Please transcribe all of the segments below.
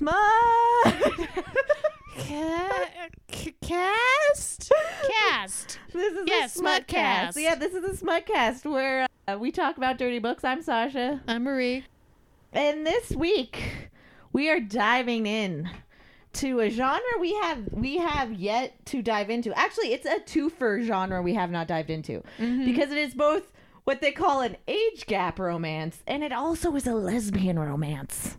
Smut. C- cast? Cast. This is Yes, a Smutcast. Smutcast. Yeah, this is a Smutcast where uh, we talk about dirty books. I'm Sasha. I'm Marie. And this week we are diving in to a genre we have we have yet to dive into. Actually, it's a twofer genre we have not dived into because it is both what they call an age gap romance and it also is a lesbian romance.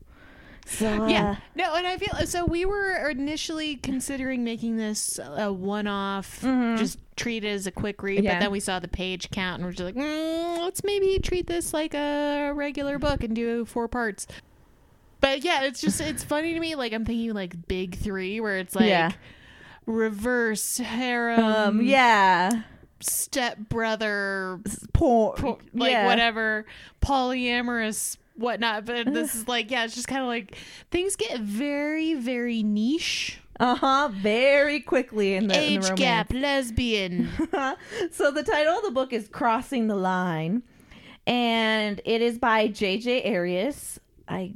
So uh, Yeah. No, and I feel so. We were initially considering making this a one-off, just treat it as a quick read. Yeah. But then we saw the page count, and we're just like, mm, let's maybe treat this like a regular book and do four parts. But yeah, it's just it's funny to me. Like I'm thinking like big three, where it's like Yeah. reverse harem, um yeah. step brother, Poor, like yeah. whatever polyamorous whatnot but this is like yeah it's just kind of like things get very very niche Uh-huh, very quickly in the, in the age gap lesbian so the title of the book is Crossing the Line, and it is by J.J. Arias. I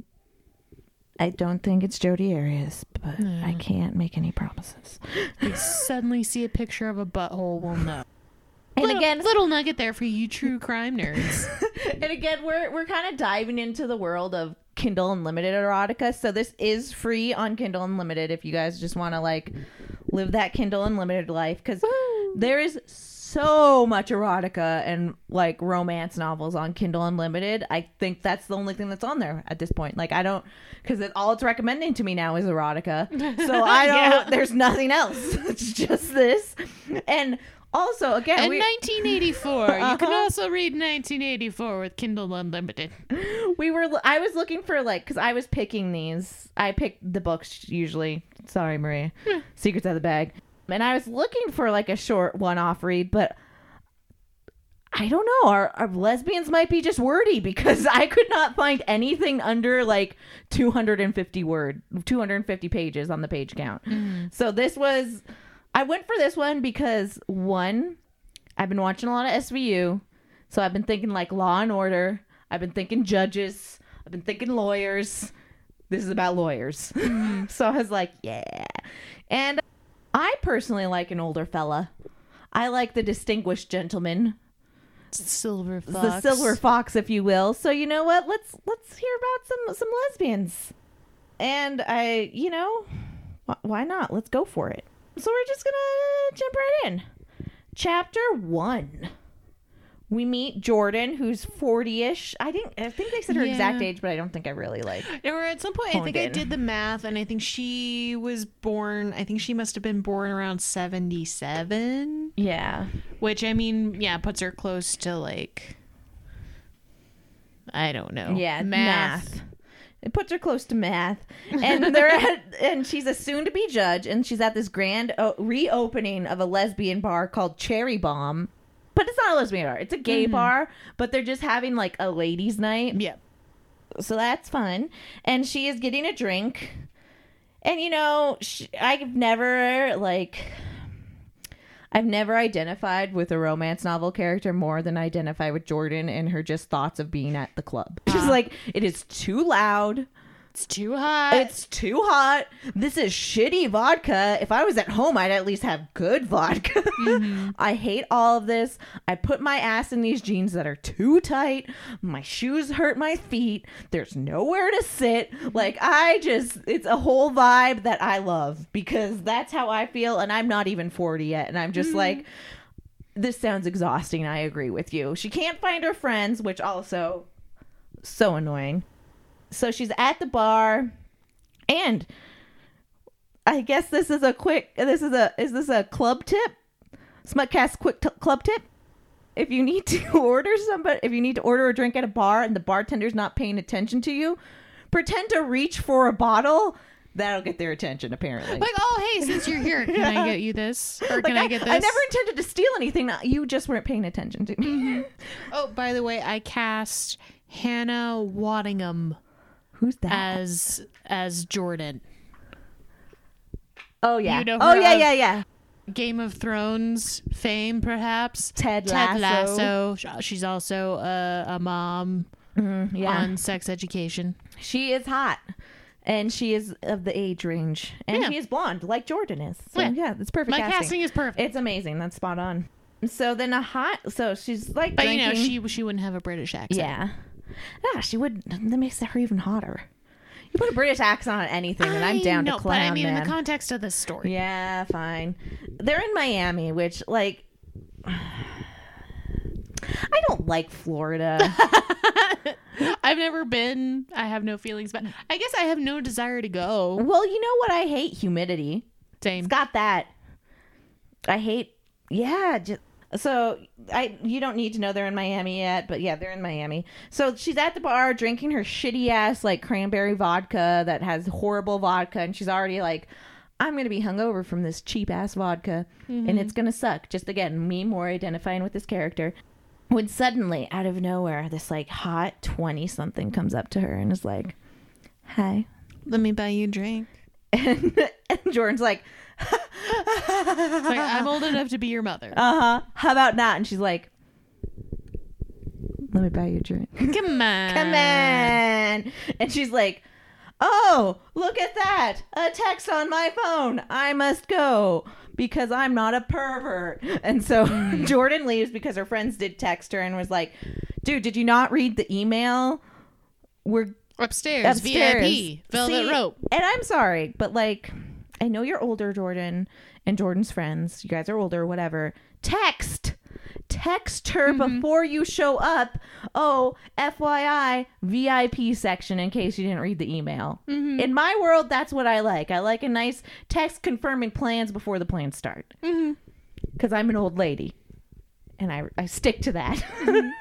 I don't think it's Jodi Arias, but I can't make any promises. we suddenly see a picture of a butthole we'll know And little, again, little nugget there for you true crime nerds and again, we're we're kind of diving into the world of Kindle Unlimited erotica. So this is free on Kindle Unlimited if you guys just want to like live that Kindle Unlimited life because there is so much erotica and like romance novels on Kindle Unlimited. I think that's the only thing that's on there at this point. Like I don't because it, all it's recommending to me now is erotica. So I don't. Yeah. There's nothing else. it's just this. And also, again, and we, 1984 you can uh-huh. also read 1984 with kindle unlimited. We were i was looking for like because i was picking these. I picked the books usually. Sorry maria. Secrets out of the bag. And i was looking for like a short one-off read but i don't know. Our, our lesbians might be just wordy because i could not find anything under like 250 word 250 pages on the page count. Mm. So this was i went for this one because one i've been watching a lot of svu so I've been thinking like Law and Order. I've been thinking judges. I've been thinking lawyers. This is about lawyers. Mm-hmm. so I was like, yeah. And I personally like an older fella. I like the distinguished gentleman, silver fox the silver fox, if you will. So you know what? Let's let's hear about some some lesbians. And I, you know, wh- why not? Let's go for it. So we're just gonna jump right in. Chapter one. We meet Jordan, who's forty-ish. I think I think they said her exact age, but I don't think I really like. Or at some point, I think I Honed in. did the math, and I think she was born. I think she must have been born around seventy-seven. Yeah, Which I mean, yeah, puts her close to like I don't know. yeah, math. It puts her close to math, and they're at, and she's a soon-to-be judge, and she's at this grand o- reopening of a lesbian bar called Cherry Bomb, but it's not a lesbian bar; it's a gay mm-hmm. bar. But they're just having like a ladies' night, Yeah. so that's fun. And she is getting a drink, and you know, sh I've never like. I've never identified with a romance novel character more than I identify with Jordan and her just thoughts of being at the club. She's like, it is too loud. It's too hot. It's too hot. This is shitty vodka. If I was at home, I'd at least have good vodka. Mm-hmm. I hate all of this. I put my ass in these jeans that are too tight. My shoes hurt my feet. There's nowhere to sit. Mm-hmm. Like, I just, it's a whole vibe that I love because that's how I feel. And I'm not even 40 yet. And I'm just mm-hmm. like, this sounds exhausting. I agree with you. She can't find her friends, which also so annoying. So she's at the bar and I guess this is a quick this is a is this a club tip? Smutcast quick t- club tip. If you need to order somebody if you need to order a drink at a bar and the bartender's not paying attention to you, pretend to reach for a bottle. That'll get their attention apparently. like, oh hey, since you're here, can I get you this? Or can Like, I, get this? I never intended to steal anything. You just weren't paying attention to me. Mm-hmm. Oh, by the way, I cast Hannah Waddingham Who's that? as as Jordan. oh yeah. you know oh yeah, yeah, yeah. Game of Thrones fame, perhaps. Ted Ted Lasso. Lasso. She's also a, a mom Mm, yeah. on sex education. She is hot. and she is of the age range, and Yeah. she is blonde like Jordan is. So Yeah. yeah, it's perfect My casting. casting is perfect. It's amazing. That's spot on. So then a hot. So she's like, but you know, she she wouldn't have a British accent. Yeah. Ah, she would. That makes her even hotter. You put a British accent on anything, and I'm down know, to clown, But I mean, man. in the context of the story, yeah, fine. They're in Miami, which like. I don't like Florida. I've never been. I have no feelings, but I guess I have no desire to go. well, you know what? I hate humidity. Same. It's got that. I hate. Yeah. Just, so I you don't need to know they're in Miami yet, but yeah, they're in Miami. So she's at the bar drinking her shitty ass like cranberry vodka that has horrible vodka, and she's already like, I'm gonna be hungover from this cheap ass vodka, and it's mm-hmm. gonna suck. Just again, me more identifying with this character. When suddenly, out of nowhere, this like hot twenty something comes up to her and is like, "Hi," Let me buy you a drink. and, and Jordan's like. Like, I'm old enough to be your mother. uh huh. How about not? And she's like, let me buy you a drink. Come on. Come on. And she's like, oh, look at that. A text on my phone. I must go because I'm not a pervert. And so Jordan leaves because her friends did text her and was like, dude, did you not read the email? We're Upstairs, upstairs. VIP, velvet See, rope. And I'm sorry, but like, I know you're older, Jordan, and Jordan's friends. You guys are older, whatever. Text. Text her Mm-hmm. before you show up. Oh, FYI, VIP section in case you didn't read the email. Mm-hmm. In my world, that's what I like. I like a nice text confirming plans before the plans start. Mm-hmm. Because I'm an old lady. And I, I stick to that.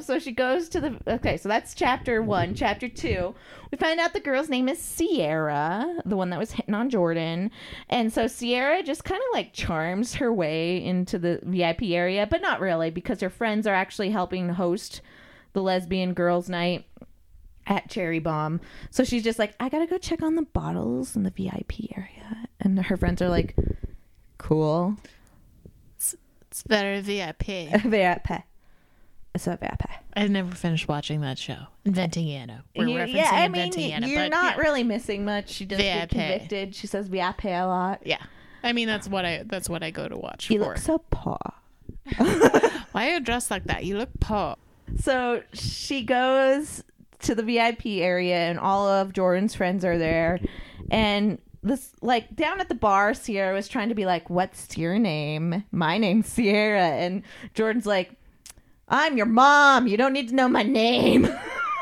So she goes to the okay so that's chapter one chapter two. We find out the girl's name is sierra the one that was hitting on jordan. And so sierra just kind of like charms her way into the vip area but not really because her friends are actually helping host the lesbian girls night at cherry bomb. So she's just like i gotta go check on the bottles in the vip area. And her friends are like cool. It's better VIP. vip it's a vip I've never finished watching that show. Inventing Anna. We're You- referencing yeah, I mean, Inventing Anna. you're but not yeah. really missing much. She does get convicted. She says VIP a lot. Yeah. I mean, that's what I that's what I go to watch You for. look so poor. Why are you dressed like that? You look poor. So she goes to the VIP area, and all of Jordan's friends are there. And this, like, down at the bar, Sierra was trying to be like, What's your name? My name's Sierra. And Jordan's like, I'm your mom. You don't need to know my name.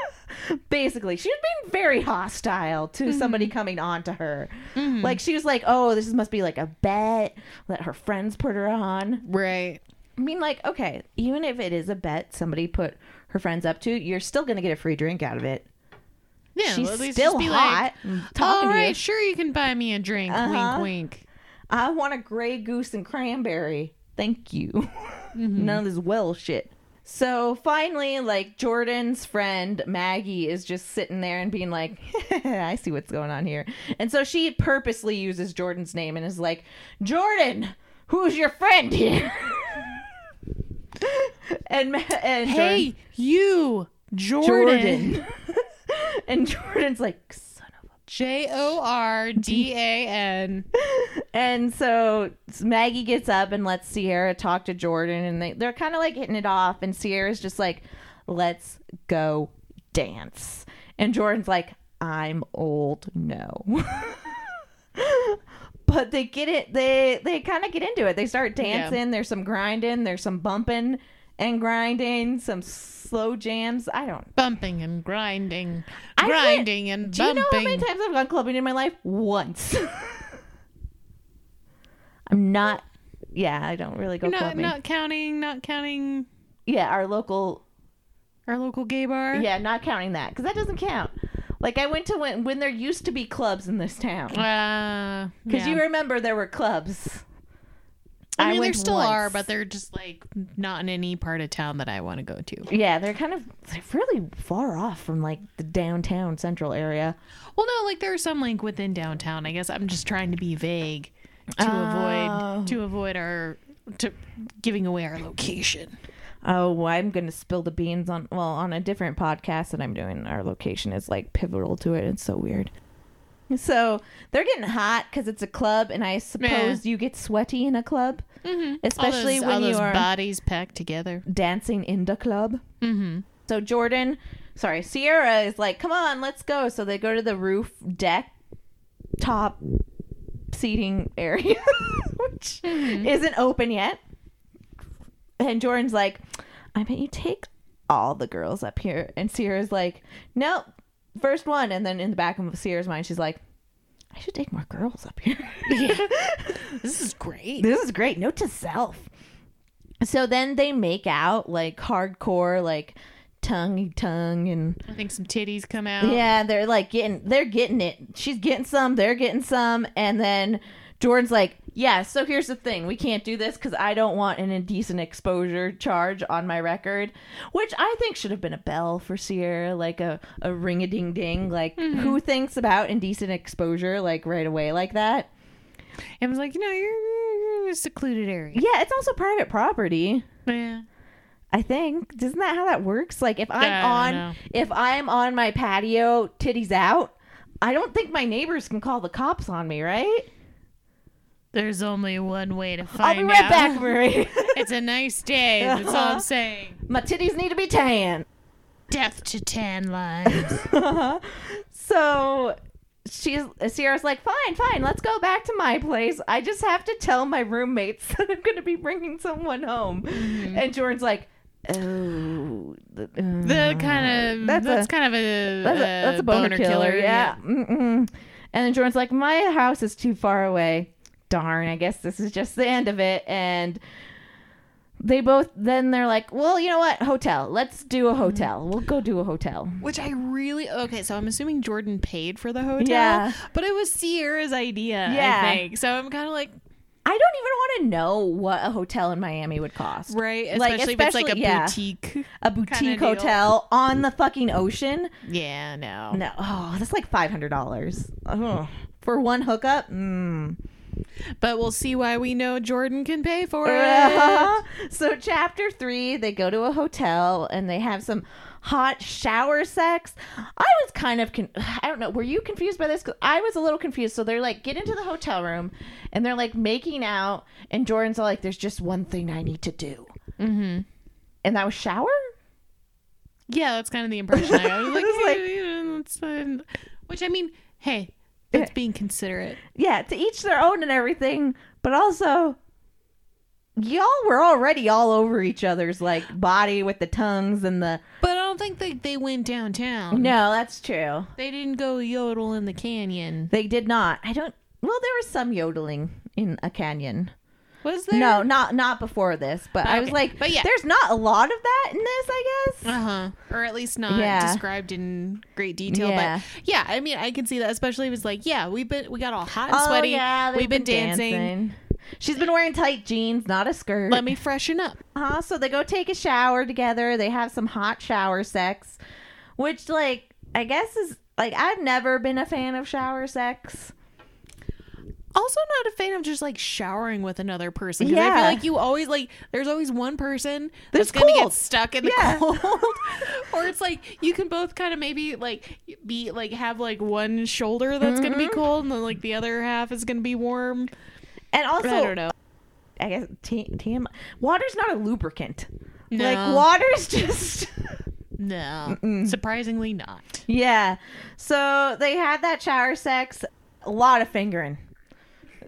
Basically, she was being very hostile to mm-hmm. somebody coming on to her. Mm-hmm. Like, she was like, Oh, this must be like a bet that her friends put her on. Right. I mean, like, okay, even if it is a bet somebody put her friends up to, you're still gonna get a free drink out of it. Yeah. She's well, at least still be hot. Like, talking you. right, sure you can buy me a drink. Uh-huh. Wink, wink. I want a gray goose and cranberry. Thank you. Mm-hmm. None of this well shit. So finally, like Jordan's friend Maggie is just sitting there and being like, I see what's going on here. And so she purposely uses Jordan's name and is like, Jordan, who's your friend here? and Ma- and Hey, you, Jordan, Jordan. Jordan. and Jordan's like, son of a J O R D A N. And so Maggie gets up and lets Sierra talk to Jordan, and they, they're kind of like hitting it off. And Sierra's just like, let's go dance. And Jordan's like, I'm old, no. but they get it, they, they kind of get into it. They start dancing. There's some grinding, there's some bumping and grinding, some slow jams. I don't Bumping and grinding. I went- grinding and Do you know how many times I've gone clubbing in my life? Once. I'm not. Yeah, I don't really go not, clubbing. not counting, not counting yeah, our local. our local gay bar. Yeah, not counting that because that doesn't count. Like I went to when when there used to be clubs in this town Uh, because yeah. you remember there were clubs. I mean, there still are, but they're just like not in any part of town that I want to go to. Yeah, they're kind of they're really far off from like the downtown central area. Well, no, like there are some like within downtown. I guess I'm just trying to be vague to Oh. avoid to avoid our to giving away our location. Oh, I'm going to spill the beans on well on a different podcast that I'm doing. Our location is like pivotal to it. It's so weird. So they're getting hot because it's a club, and I suppose you get sweaty in a club, Mm-hmm. especially all those, when all you are bodies packed together. dancing in the club. Mm-hmm. So Jordan, sorry, Sierra is like, "Come on, let's go." So they go to the roof deck, top seating area, which isn't open yet. And Jordan's like, "I bet you take all the girls up here." And Sierra's like, "Nope, first one." And then in the back of Sierra's mind, she's like, "I should take more girls up here." This is great. this is great. Note to self. So then they make out like hardcore, like tongue tongue and I think some titties come out. yeah, they're like getting they're getting it. She's getting some, they're getting some, and then Jordan's like, Yeah, so here's the thing. We can't do this because I don't want an indecent exposure charge on my record. Which I think should have been a bell for Sierra, like a, a ring a ding ding. Like mm-hmm. who thinks about indecent exposure like right away like that? It was like, you know, you're, you're in a secluded area. Yeah, it's also private property. Yeah. I think. Isn't that how that works? Like if I'm don't on if I'm on my patio, titties out, I don't think my neighbors can call the cops on me, right? There's only one way to find out. I'll be right out. back, Marie. It's a nice day. That's all. I'm saying. my titties need to be tan. Death to tan lines. so she's Sierra's like, fine, fine, let's go back to my place. I just have to tell my roommates that I'm gonna be bringing someone home. Mm-hmm. And Jordan's like, oh, the, uh, the kind of That's that's, a- kind of a, That's a, that's a boner, killer. Yeah. Mm-mm. And then Jordan's like, my house is too far away. Darn, I guess this is just the end of it. And they both, then they're like, well, you know what? Hotel. Let's do a hotel. We'll go do a hotel. Which I really okay. So I'm assuming Jordan paid for the hotel. Yeah. but it was Sierra's idea. Yeah. I think so. I'm kind of like I don't even want to know what a hotel in Miami would cost. right, Like, especially, if it's like a yeah. boutique. A boutique deal. hotel on the fucking ocean. Yeah, no. No, oh, that's like five hundred dollars for one hookup. Mm. But we'll see why we know Jordan can pay for it. Uh-huh. so chapter three, they go to a hotel and they have some hot shower sex. I was kind of, con- I don't know, were you confused by this? 'Cause I was a little confused. So they're like, get into the hotel room and they're like making out, and Jordan's all like, there's just one thing I need to do, Mm-hmm. and that was shower. Yeah, that's kind of the impression I got. I was like, It's like- "Yeah, yeah, that's fine." Which I mean, hey, that's Yeah. being considerate. Yeah, to each their own and everything, but also. Y'all were already all over each other's like body with the tongues and the But I don't think they, they went downtown. no, that's true. They didn't go yodel in the canyon. They did not. I don't. Well, there was some yodeling in a canyon. Was there? No, not not before this. But I was like, But yeah. there's not a lot of that in this. I guess. Uh huh. Or at least not Yeah. described in great detail. Yeah. But yeah, I mean, I can see that. Especially if it's like, yeah, we've been we got all hot and oh sweaty. yeah, we've been, dancing. dancing. She's been wearing tight jeans, not a skirt. Let me freshen up. Uh-huh. So they go take a shower together. They have some hot shower sex, which like I guess is like I've never been a fan of shower sex. Also, not a fan of just like showering with another person. 'cause I feel like you always like there's always one person That's that's, gonna get stuck in the Yeah. cold, or it's like you can both kind of maybe like be like have like one shoulder that's gonna be Mm-hmm. cold and then like the other half is gonna be warm. And also, I don't know. I guess T- TM water's not a lubricant. No. Like water's just No, surprisingly not. Yeah. So they had that shower sex. A lot of fingering.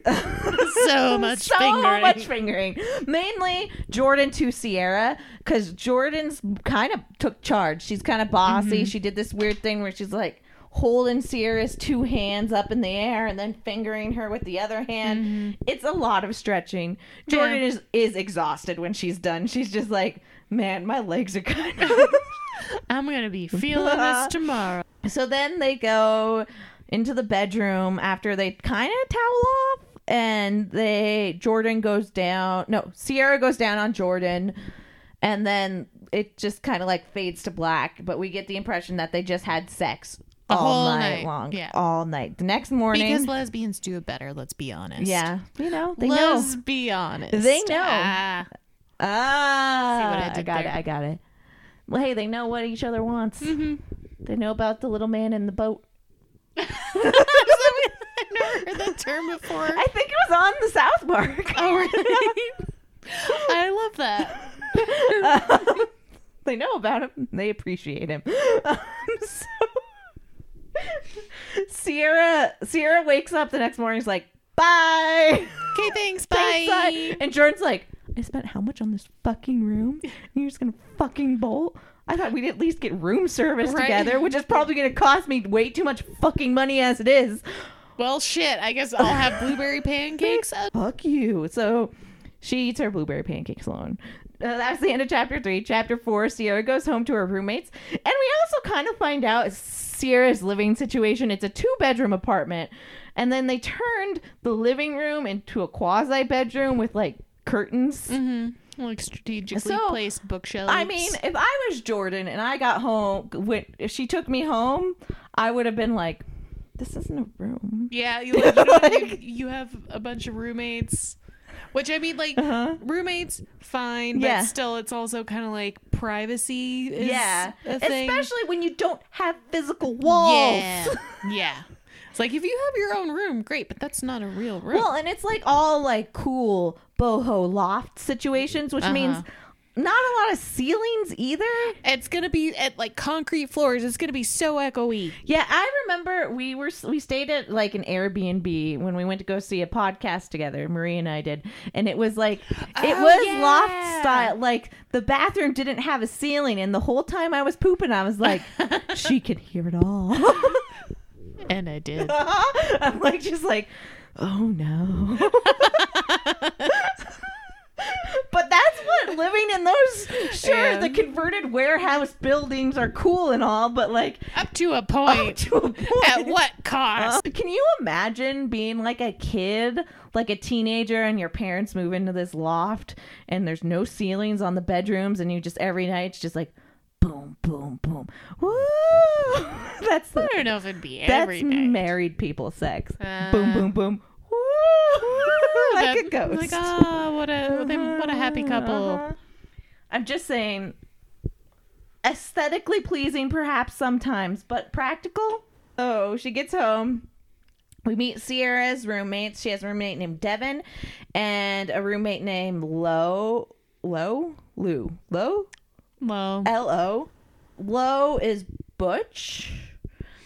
So much so fingering. much fingering. Mainly Jordan to Sierra, because Jordan's kind of took charge. She's kind of bossy. Mm-hmm. She did this weird thing where she's like holding Sierra's two hands up in the air and then fingering her with the other hand. It's a lot of stretching. Jordan Mm-hmm. Yeah. is is exhausted when she's done. She's just like, man, my legs are kind of. I'm gonna be feeling this tomorrow. So then they go into the bedroom after they kind of towel off and they Jordan goes down. No, Sierra goes down on Jordan and then it just kind of like fades to black, but we get the impression that they just had sex The all night, night, long. yeah. All night. The next morning Because lesbians do it better. Let's be honest. Yeah, you know, they know. let's be honest. They know. Ah. Ah, See what I I, got there? it. I got it. Well, hey, they know what each other wants. Mm-hmm. They know about the little man in the boat. Heard that term before. I think it was on the South Park. Oh, really? I love that. Um, they know about him. They appreciate him. Um, so Sierra Sierra wakes up the next morning. Is like, bye. Okay, thanks. Thanks, Bye. bye. And Jordan's like, I spent how much on this fucking room? And you're just gonna fucking bolt? I thought we'd at least get room service Right. together, which is probably gonna cost me way too much fucking money as it is. Well, shit. I guess I'll have blueberry pancakes. Fuck you. So she eats her blueberry pancakes alone. Uh, that's the end of chapter three. Chapter four, Sierra goes home to her roommates. And we also kind of find out Sierra's living situation. It's a two bedroom apartment. And then they turned the living room into a quasi bedroom with like curtains. Like strategically So, placed bookshelves. I mean, if I was Jordan and I got home, when, if she took me home, I would have been like, this isn't a room. yeah, you, like, you, know, Like- you have a bunch of roommates. Which I mean, like Uh-huh. roommates, fine, but still, it's also kind of like privacy. Is yeah. a thing. Especially when you don't have physical walls. Yeah, yeah. It's like if you have your own room, great, but that's not a real room. Well, and it's like all like cool boho loft situations, which means Uh-huh. Not a lot of ceilings either. it's gonna be at like concrete floors. It's gonna be so echoey. Yeah, I remember we were we stayed at like an Airbnb when we went to go see a podcast together. Marie and I did, and it was like it Oh, was yeah. loft style. Like the bathroom didn't have a ceiling, and the whole time I was pooping, I was like, she could hear it all. And I did. I'm like just like, oh no. but that's what living in those sure Yeah. the converted warehouse buildings are cool and all, but like Up to a point. to a point. At what cost? Uh, can you imagine being like a kid, like a teenager, and your parents move into this loft and there's no ceilings on the bedrooms, and you just every night it's just like boom, boom, boom. Woo! That's the, I don't know if it'd be that's every night. married people sex. Uh, boom, boom, boom. Woo! like a That- ghost. Like, oh, what a what a, what a happy couple. Uh-huh. I'm just saying, aesthetically pleasing perhaps sometimes, but practical. Oh, she gets home. We meet Sierra's roommates. She has a roommate named Devin and a roommate named Lo. Lo? Lou. Lo? Well, L O. Lo is Butch.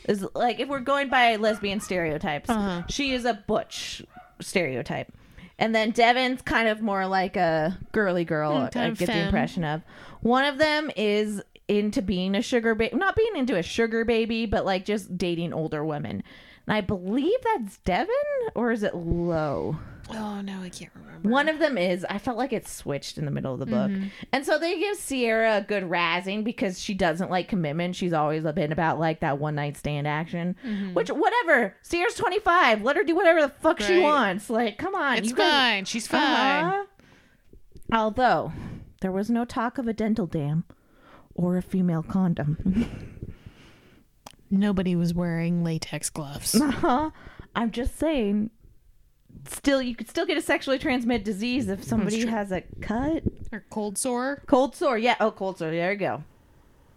Is like if we're going by lesbian stereotypes, Uh-huh. she is a Butch stereotype. And then Devin's kind of more like a girly girl. Mm, I get the impression of. One of them is into being a sugar baby, not being into a sugar baby, but like just dating older women. And I believe that's Devin, or is it Lo? Oh no, I can't remember. One of them is. I felt like it switched in the middle of the book. Mm-hmm. And so they give Sierra a good razzing because she doesn't like commitment. She's always been about like that one night stand action. Which, whatever. Sierra's 25. Let her do whatever the fuck she wants. Like, come on. It's guys- fine. She's fine. Uh-huh. Although, there was no talk of a dental dam or a female condom. Nobody was wearing latex gloves. Uh-huh. I'm just saying. Still, you could still get a sexually transmitted disease if somebody has a cut or cold sore. Cold sore, yeah. Oh, cold sore. There you go.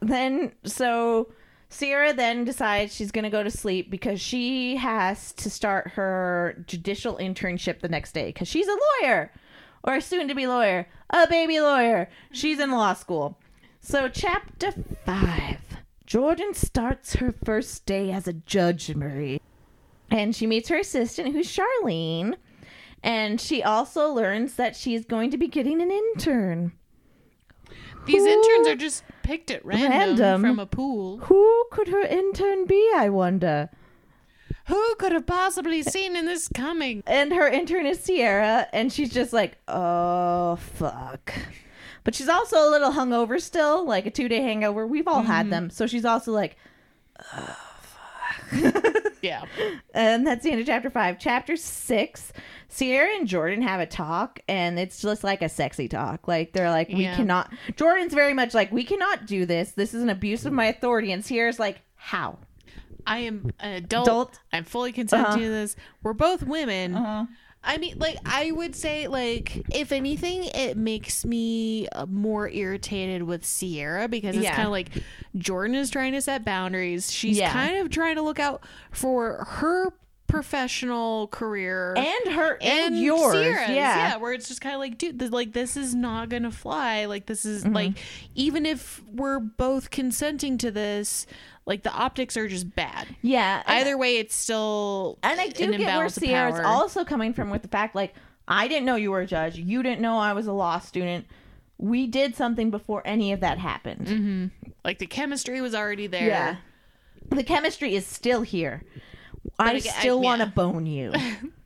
Then, so Sierra then decides she's going to go to sleep because she has to start her judicial internship the next day because she's a lawyer or a soon to be lawyer, a baby lawyer. She's in law school. So, chapter five Jordan starts her first day as a judge, Marie. And she meets her assistant, who's Charlene. And she also learns that she's going to be getting an intern. These Who- interns are just picked at random, Random. from a pool. Who could her intern be, I wonder? Who could have possibly seen in this coming? And her intern is Sierra, and she's just like, oh, fuck. But she's also a little hungover still, like a two day hangover. We've all had mm-hmm. them. So she's also like, oh, Yeah. and that's the end of chapter five. Chapter six, Sierra and Jordan have a talk, and it's just like a sexy talk. Like they're like, we Yeah. cannot. Jordan's very much like, we cannot do this. This is an abuse of my authority. And Sierra's like, how? I am an adult. Adult. I'm fully consenting Uh-huh. to this. We're both women. Uh-huh. I mean, like, I would say, like, if anything, it makes me uh, more irritated with Sierra because it's Yeah. kind of like Jordan is trying to set boundaries. She's Yeah. kind of trying to look out for her professional career and her and, yours. Sierra's, yeah. where it's just kind of like, dude, th- like this is not gonna fly. Like this is Mm-hmm. like, even if we're both consenting to this, like the optics are just bad. Yeah. Either way, it's still And I do an get where Sierra's also coming from with the fact like I didn't know you were a judge. You didn't know I was a law student. We did something before any of that happened. Mm-hmm. like the chemistry was already there. Yeah. The chemistry is still here. I again, still want to yeah. bone you.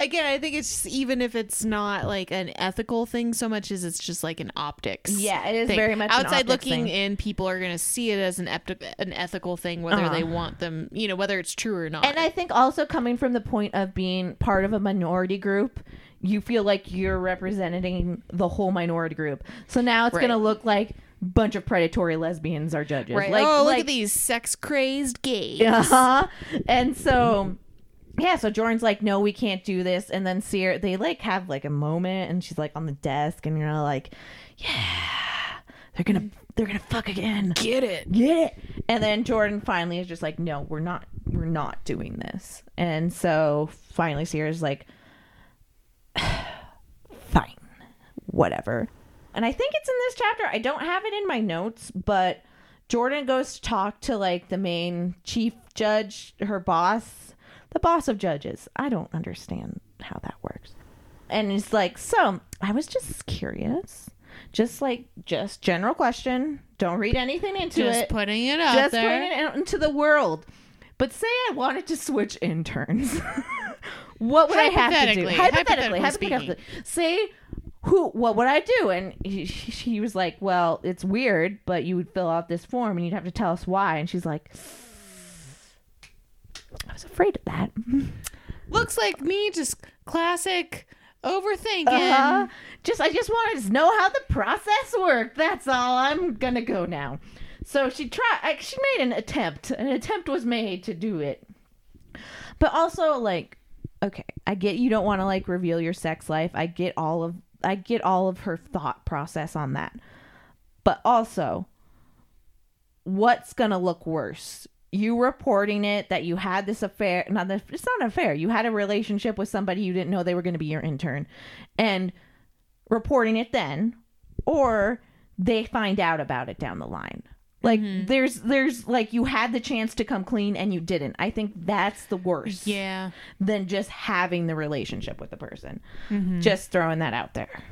Again, I think it's even if it's not like an ethical thing so much as it's just like an optics. Yeah, it is thing. very much outside looking thing. in. People are going to see it as an epti- an ethical thing, whether Uh-huh. they want them, you know, whether it's true or not. and I think also coming from the point of being part of a minority group, you feel like you're representing the whole minority group. So now it's Right. going to look like a bunch of predatory lesbians are judges. right? Like, oh, look like, at these sex crazed gays. Uh-huh. And so yeah, so Jordan's like, no, we can't do this. And then Sierra, they like have like a moment, and she's like on the desk, and you're like, yeah, they're gonna, they're gonna fuck again. Get it? Get it. And then Jordan finally is just like, no, we're not, we're not doing this. And so finally, Sierra's like, fine, whatever. And I think it's in this chapter. I don't have it in my notes, but Jordan goes to talk to like the main chief judge, her boss, the boss of judges. I don't understand how that works. And it's like, So I was just curious. Just like, just general question. Don't read anything into Just it. putting it out just there. putting it out into the world. But say I wanted to switch interns. what would I have to do? Hypothetically, Hypothetically, hypothetically. Say who what would I do? And he, she was like, "Well, it's weird, but you would fill out this form and you'd have to tell us why." And she's like, "I was afraid of that." Looks like me, just classic overthinking. Uh-huh. Just I just wanted to know how the process worked. That's all. I'm gonna go now. So she tried. She made an attempt. An attempt was made to do it. But also, like, okay, I get you don't want to like reveal your sex life. I get all of I get all of her thought process on that. But also, what's gonna look worse? You reporting it that you had this affair, not that it's not an affair. You had a relationship with somebody you didn't know they were going to be your intern, and reporting it then, or they find out about it down the line. Like mm-hmm. there's there's like you had the chance to come clean and you didn't. I think that's the worst Yeah. than just having the relationship with the person. Mm-hmm. Just throwing that out there.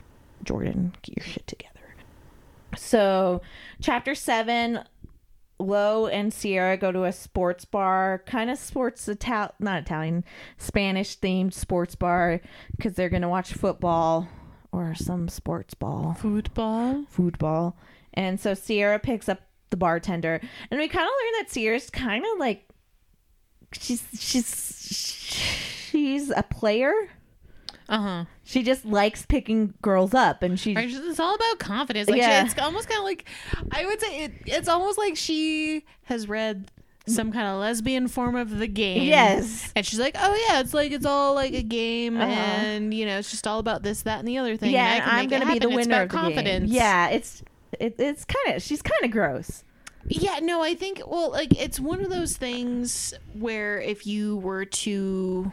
Jordan, get your shit together. So, chapter seven, Lo and Sierra go to a sports bar, kind of sports Ital not Italian, Spanish themed sports bar because they're gonna watch football or some sports ball Football. football. And so Sierra picks up the bartender, and we kind of learn that Sierra's kind of like she's she's she's a player. Uh huh. She just likes picking girls up, and she It's all about confidence. Like Yeah. she, it's almost kind of like I would say it, it's almost like she has read some kind of lesbian form of the game. yes, And she's like, oh yeah, it's like it's all like a game, Uh-huh. and you know, it's just all about this, that, and the other thing. yeah, and and I I'm gonna be the happen. It's winner about of the confidence. game. Yeah, it's it, it's kind of she's kind of gross. Yeah, no, I think well, like it's one of those things where if you were to,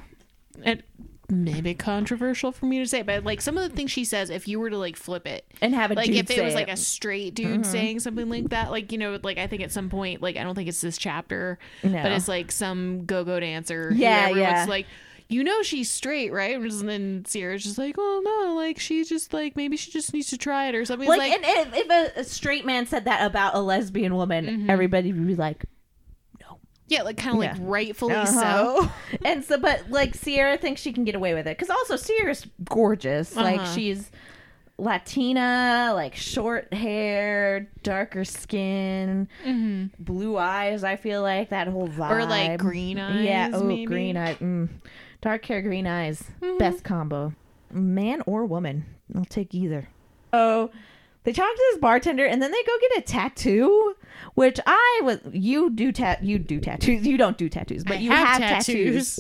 it maybe controversial for me to say, but like some of the things she says, if you were to like flip it, And have a like if it was like it. Mm-hmm. a straight dude saying something like that, like you know, like I think at some point, like I don't think it's this chapter, No. but it's like some go-go dancer, Yeah, yeah. like. You know she's straight, right? And then Sierra's just like, "Oh no, like she's just like maybe she just needs to try it or something." Like, like, and if, if a, a straight man said that about a lesbian woman, Mm-hmm. everybody would be like, yeah, like kind of Yeah. like rightfully Uh-huh. so. and so but like sierra thinks she can get away with it because also sierra's gorgeous like Uh-huh. she's latina like short hair darker skin blue eyes i feel like that whole vibe Mm-hmm. Or like green eyes. yeah oh maybe. green eye mm. dark hair green eyes Mm-hmm. best combo man or woman i'll take either oh they talk to this bartender and then they go get a tattoo which i was you do tat you do tattoos you don't do tattoos but I you have have, tattoos. tattoos.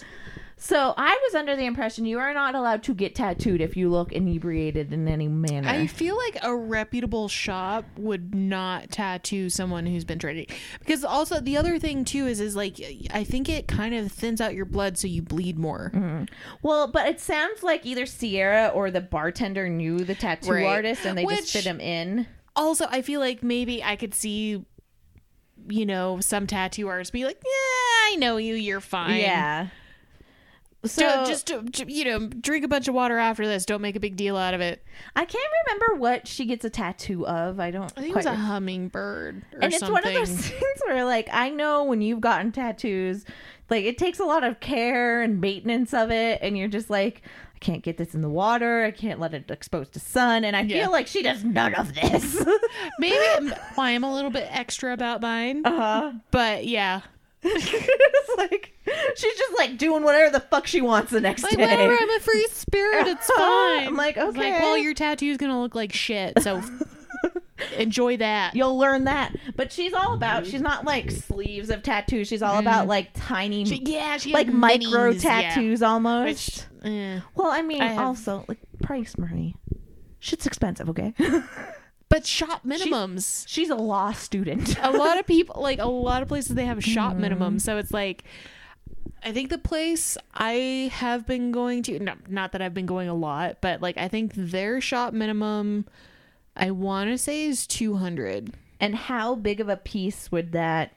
So I was under the impression you are not allowed to get tattooed if you look inebriated in any manner. I feel like a reputable shop would not tattoo someone who's been drinking. Because also the other thing too is is like I think it kind of thins out your blood so you bleed more. Mm-hmm. well, but it sounds like either Sierra or the bartender knew the tattoo Right. artist and they Which- just fit him in. Also, I feel like maybe I could see you know, some tattoo artists be like, "Yeah, I know you, you're fine." Yeah. So So just uh, you know, drink a bunch of water after this. Don't make a big deal out of it. I can't remember what she gets a tattoo of. I don't. I think quite it was a hummingbird or and it's one of those things where like i know when you've gotten tattoos like it takes a lot of care and maintenance of it and you're just like i can't get this in the water i can't let it expose to sun and i Yeah. feel like she does none of this Maybe I'm- I'm a little bit extra about mine, uh-huh but yeah, it's like she's just like doing whatever the fuck she wants the next like day whatever. I'm a free spirit. It's fine. I'm like, okay. like, well, your tattoo's gonna look like shit, so enjoy that. You'll learn that, but she's all about. She's not like sleeves of tattoos. She's all about like tiny, She- yeah, she like micro minis, yeah. tattoos almost. Which, eh. Well, I mean, I have- also like price, Marie. Shit's expensive, okay? But shop minimums. She's a law student. a lot of people like a lot of places they have a shop Mm-hmm. minimum so it's like i think the place i have been going to no, not that i've been going a lot but like i think their shop minimum i want to say is 200 and how big of a piece would that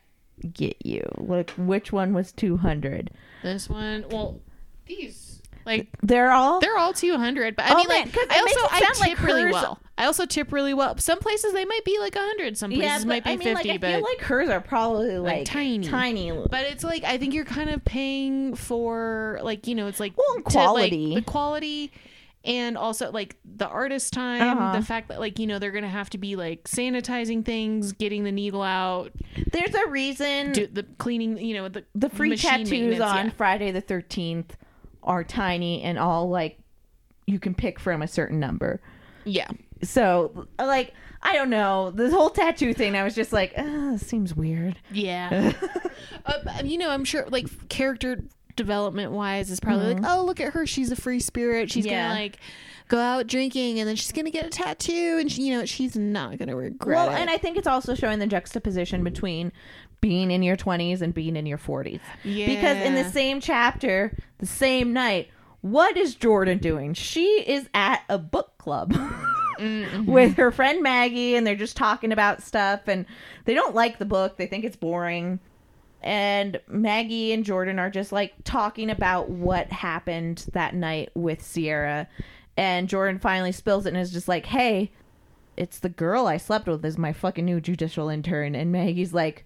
get you? Like, which one was two hundred? this one well these like They're all. they're all 200 but i Oh, mean man, like i also i sound like tip really hers- well i also tip really well some places they might be like 100 some places yeah, but might be I mean, 50 like, I but feel like hers are probably like, tiny. tiny. But it's like I think you're kind of paying for like you know it's like Well, and to, like, quality. the quality, and also like the artist time, Uh-huh. the fact that like you know they're gonna have to be like sanitizing things, getting the needle out, There's a reason do the cleaning, you know the the free tattoos on yeah. Friday the thirteenth are tiny and all like you can pick from a certain number. Yeah, So, like, I don't know. This whole tattoo thing, I was just like, seems weird. yeah. uh, you know, I'm sure like character development wise is probably like, oh look at her, she's a free spirit. She's Mm-hmm. Yeah. gonna like go out drinking and then she's gonna get a tattoo and she, you know she's not gonna regret Well, it. and I think it's also showing the juxtaposition between being in your 20s and being in your 40s. Because in the same chapter, the same night, what is Jordan doing? She is at a book club mm-hmm. with her friend Maggie, and they're just talking about stuff, and they don't like the book. They think it's boring. And Maggie and Jordan are just like talking about what happened that night with Sierra. And Jordan finally spills it and is just like, hey, it's the girl I slept with is my fucking new judicial intern. And Maggie's like,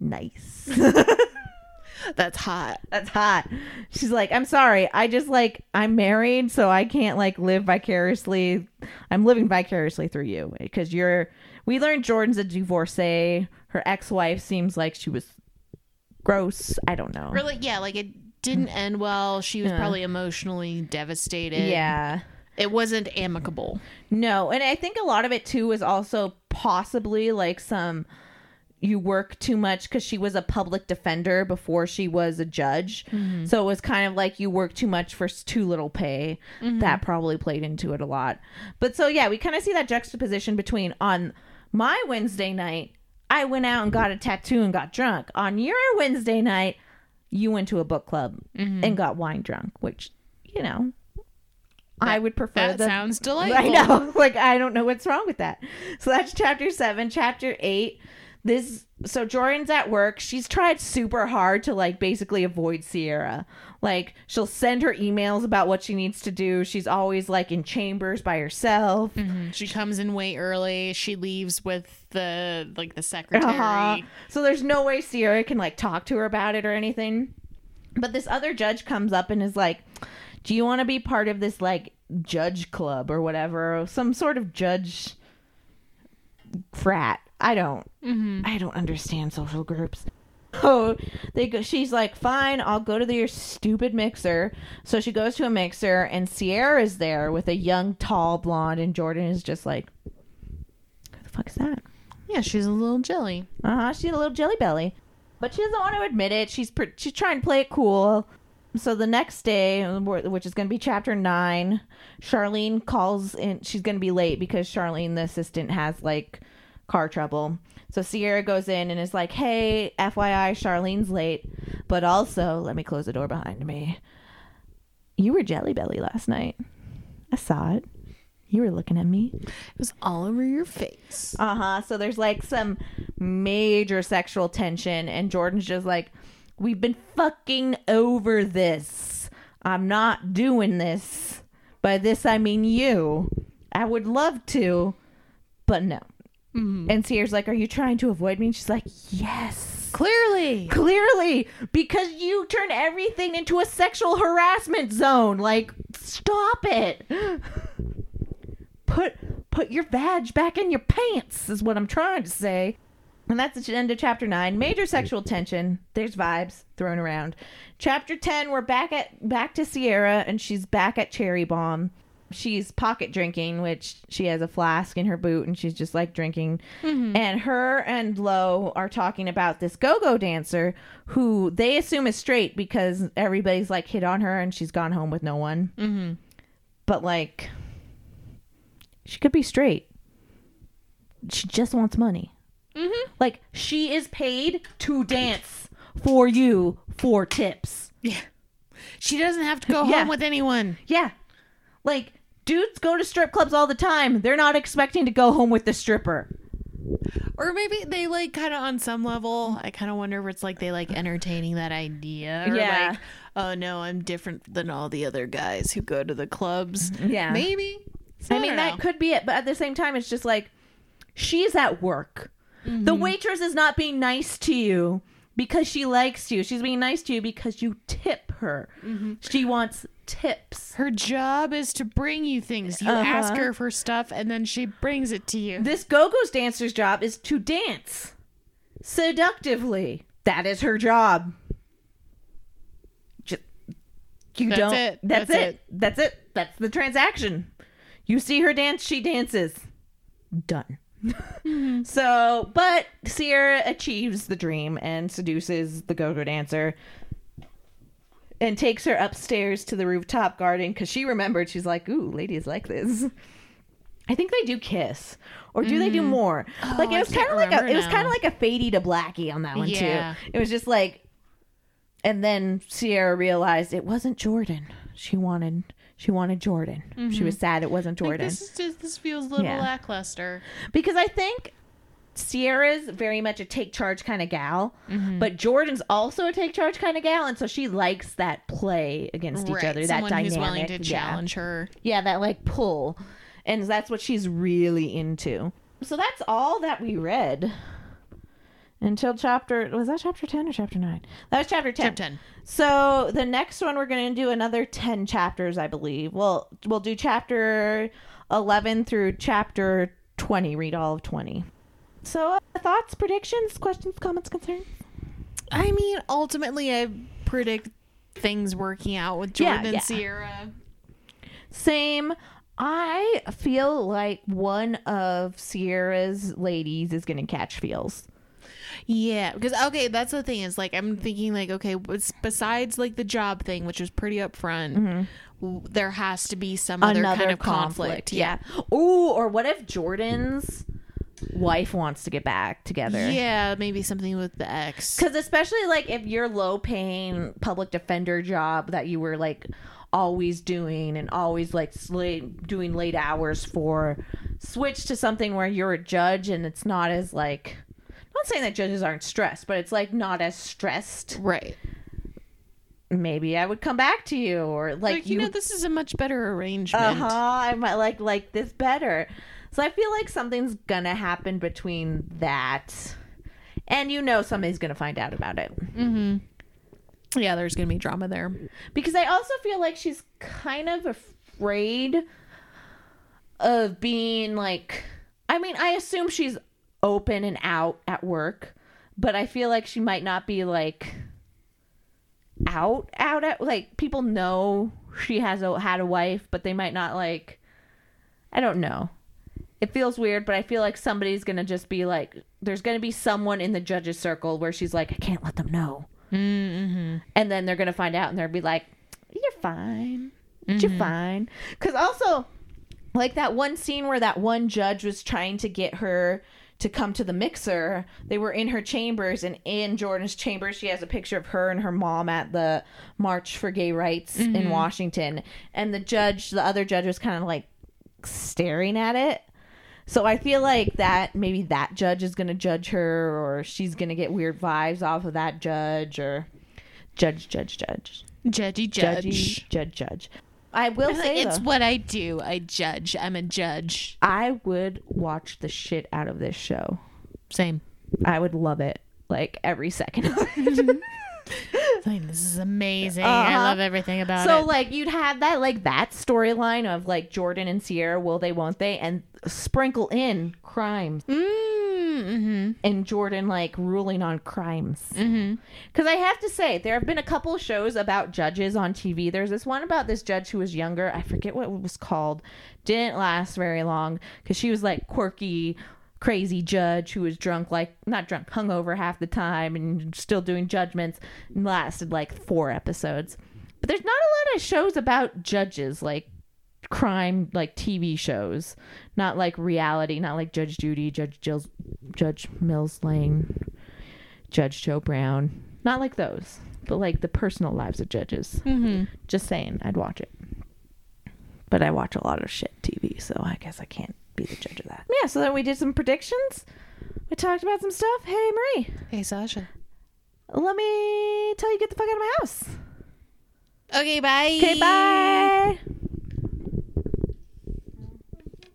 nice. That's hot. That's hot. She's like, I'm sorry. I just like, I'm married, so I can't like live vicariously. I'm living vicariously through you because you're. We learned Jordan's a divorcee. Her ex wife seems like she was gross. I don't know. Really? yeah, like it didn't mm. end well. She was Yeah. probably emotionally devastated. Yeah. It wasn't amicable. No, and I think a lot of it too is also possibly like some you work too much because she was a public defender before she was a judge. Mm-hmm. So it was kind of like you work too much for too little pay. Mm-hmm. That probably played into it a lot. But so yeah, we kind of see that juxtaposition between on my Wednesday night, I went out and got a tattoo and got drunk. On your Wednesday night, you went to a book club mm-hmm. and got wine drunk, which, you know, I would prefer That the sounds delightful. I know. Like I don't know what's wrong with that. So that's chapter seven. Chapter eight. This so Jordan's at work. She's tried super hard to like basically avoid Sierra. Like she'll send her emails about what she needs to do. She's always like in chambers by herself. She comes in way early. She leaves with the like the secretary. Uh-huh. So there's no way Sierra can like talk to her about it or anything. But this other judge comes up and is like, "Do you want to be part of this like judge club or whatever, some sort of judge frat?" I don't. I don't understand social groups. Oh, they go. She's like, "Fine, I'll go to your stupid mixer." So she goes to a mixer, and Sierra is there with a young, tall blonde, and Jordan is just like, "Who the fuck is that?" Yeah, she's a little jelly. Uh huh. She's a little jelly belly, but she doesn't want to admit it. She's pr- she's trying to play it cool. So the next day, which is going to be chapter nine, Charlene calls in. She's going to be late because Charlene, the assistant, has like car trouble. So Sierra goes in and is like, "Hey, FYI, Charlene's late, but also let me close the door behind me. You were Jelly Belly last night. I saw it. You were looking at me. It was all over your face. Uh huh. So there's like some major sexual tension, and Jordan's just like, We've been fucking over this. I'm not doing this. By this, I mean you. I would love to, but no. Mm-hmm. And Sierra's like, Are you trying to avoid me? And she's like, Yes. Clearly. Clearly, because you turn everything into a sexual harassment zone. Like, stop it. Put put your vag back in your pants is what I'm trying to say. And that's the end of chapter nine. Major sexual tension. There's vibes thrown around. Chapter ten, we're back at back to Sierra, and she's back at Cherry Bomb. She's pocket drinking, which she has a flask in her boot, and she's just like drinking. And her and Lo are talking about this go-go dancer who they assume is straight because everybody's like hit on her, and she's gone home with no one. Mm-hmm. But like, she could be straight. She just wants money. Mm-hmm. Like she is paid to dance for you for tips. Yeah. She doesn't have to go Yeah. home with anyone. Yeah. Like dudes go to strip clubs all the time. They're not expecting to go home with the stripper. Or maybe they like kind of on some level. I kind of wonder if it's like they like entertaining that idea. Yeah. like, oh no, I'm different than all the other guys who go to the clubs. Yeah. Maybe. So I mean don't that know. could be it, but at the same time it's just like she's at work. The Mm-hmm. waitress is not being nice to you because she likes you. She's being nice to you because you tip her. Mm-hmm. She wants tips. Her job is to bring you things. You Uh-huh. ask her for stuff and then she brings it to you. This go-go's dancer's job is to dance seductively. That is her job. Just, you That's don't. it. That's, That's it. it. That's it. That's the transaction. You see her dance, she dances. Done. So, but Sierra achieves the dream and seduces the go-go dancer and takes her upstairs to the rooftop garden because she remembered she's like, "Ooh, ladies like this." I think they do kiss, or do they do more? like Oh, it was kind of like a, remember it was kind of like a fadey to blackie on that one Yeah. too. It was just like, and then Sierra realized it wasn't Jordan. She wanted she wanted Jordan. She was sad it wasn't Like, Jordan this is just this feels a little Yeah. lackluster. because I think Sierra's very much a take charge kind of gal, Mm-hmm. but Jordan's also a take charge kind of gal, and so she likes that play against each other. That dynamic, willing to yeah. challenge her. yeah, that like pull, and that's what she's really into. So that's all that we read until chapter was that chapter ten or chapter nine? That was chapter ten. Chapter 10. So the next one we're going to do another ten chapters, I believe. Well, we'll do chapter eleven through chapter twenty. Read all of twenty. So uh, thoughts, predictions, questions, comments, concerns. I mean, ultimately, I predict things working out with Jordan yeah. and Sierra. Same. I feel like one of Sierra's ladies is going to catch feels. Yeah, because okay, that's the thing is like I'm thinking like okay, besides like the job thing, which was pretty upfront, mm-hmm. w there has to be some other kind of conflict. Yeah. Ooh, or what if Jordan's wife wants to get back together? yeah, maybe something with the ex. Because especially like if your low paying public defender job that you were like always doing and always like sla- doing late hours for switch to something where you're a judge and it's not as like not saying that judges aren't stressed, but it's like not as stressed. Right. Maybe I would come back to you or like, Like, you, know, this is a much better arrangement. uh huh. I might like like this better. So I feel like something's gonna happen between that, and you know somebody's gonna find out about it Mm-hmm. Yeah, there's gonna be drama there. because I also feel like she's kind of afraid of being like. I mean, I assume she's open and out at work, but I feel like she might not be like out out at like people know she has a had a wife, but they might not like. I don't know. It feels weird, but I feel like somebody's gonna just be like, there's gonna be someone in the judges' circle where she's like, I can't let them know. Mm-hmm. and then they're gonna find out and they'll be like you're fine Mm-hmm. you're fine because also like that one scene where that one judge was trying to get her to come to the mixer they were in her chambers and in jordan's chamber she has a picture of her and her mom at the march for gay rights Mm-hmm. in washington and the judge the other judge was kind of like staring at it so I feel like that maybe that judge is going to judge her or she's going to get weird vibes off of that judge or judge judge judge Judgy judge. judgy judge judge. I will say it's though, what I do. I judge. I'm a judge. I would watch the shit out of this show. Same. I would love it like every second of it. Like, this is amazing. I Uh-huh. love everything about so it. So like you'd have that like that storyline of like Jordan and Sierra will they won't they and sprinkle in crimes Mm-hmm. and Jordan like ruling on crimes. Mm-hmm. Because I have to say, there have been a couple shows about judges on TV. There's this one about this judge who was younger. I forget what it was called. Didn't last very long because she was like quirky, crazy judge who was drunk, like not drunk, hungover half the time and still doing judgments. And lasted like four episodes. But there's not a lot of shows about judges, like crime, like TV shows, not like reality, not like Judge Judy, Judge Jill's, Judge Mills Lane. Judge Joe Brown. Not like those, but like the personal lives of judges. Mm-hmm. Just saying, I'd watch it. But I watch a lot of shit TV, so I guess I can't be the judge of that. Yeah, so then we did some predictions. We talked about some stuff. Hey, Marie, Hey, Sasha. let me tell you get the fuck out of my house. Okay, bye. Okay, bye.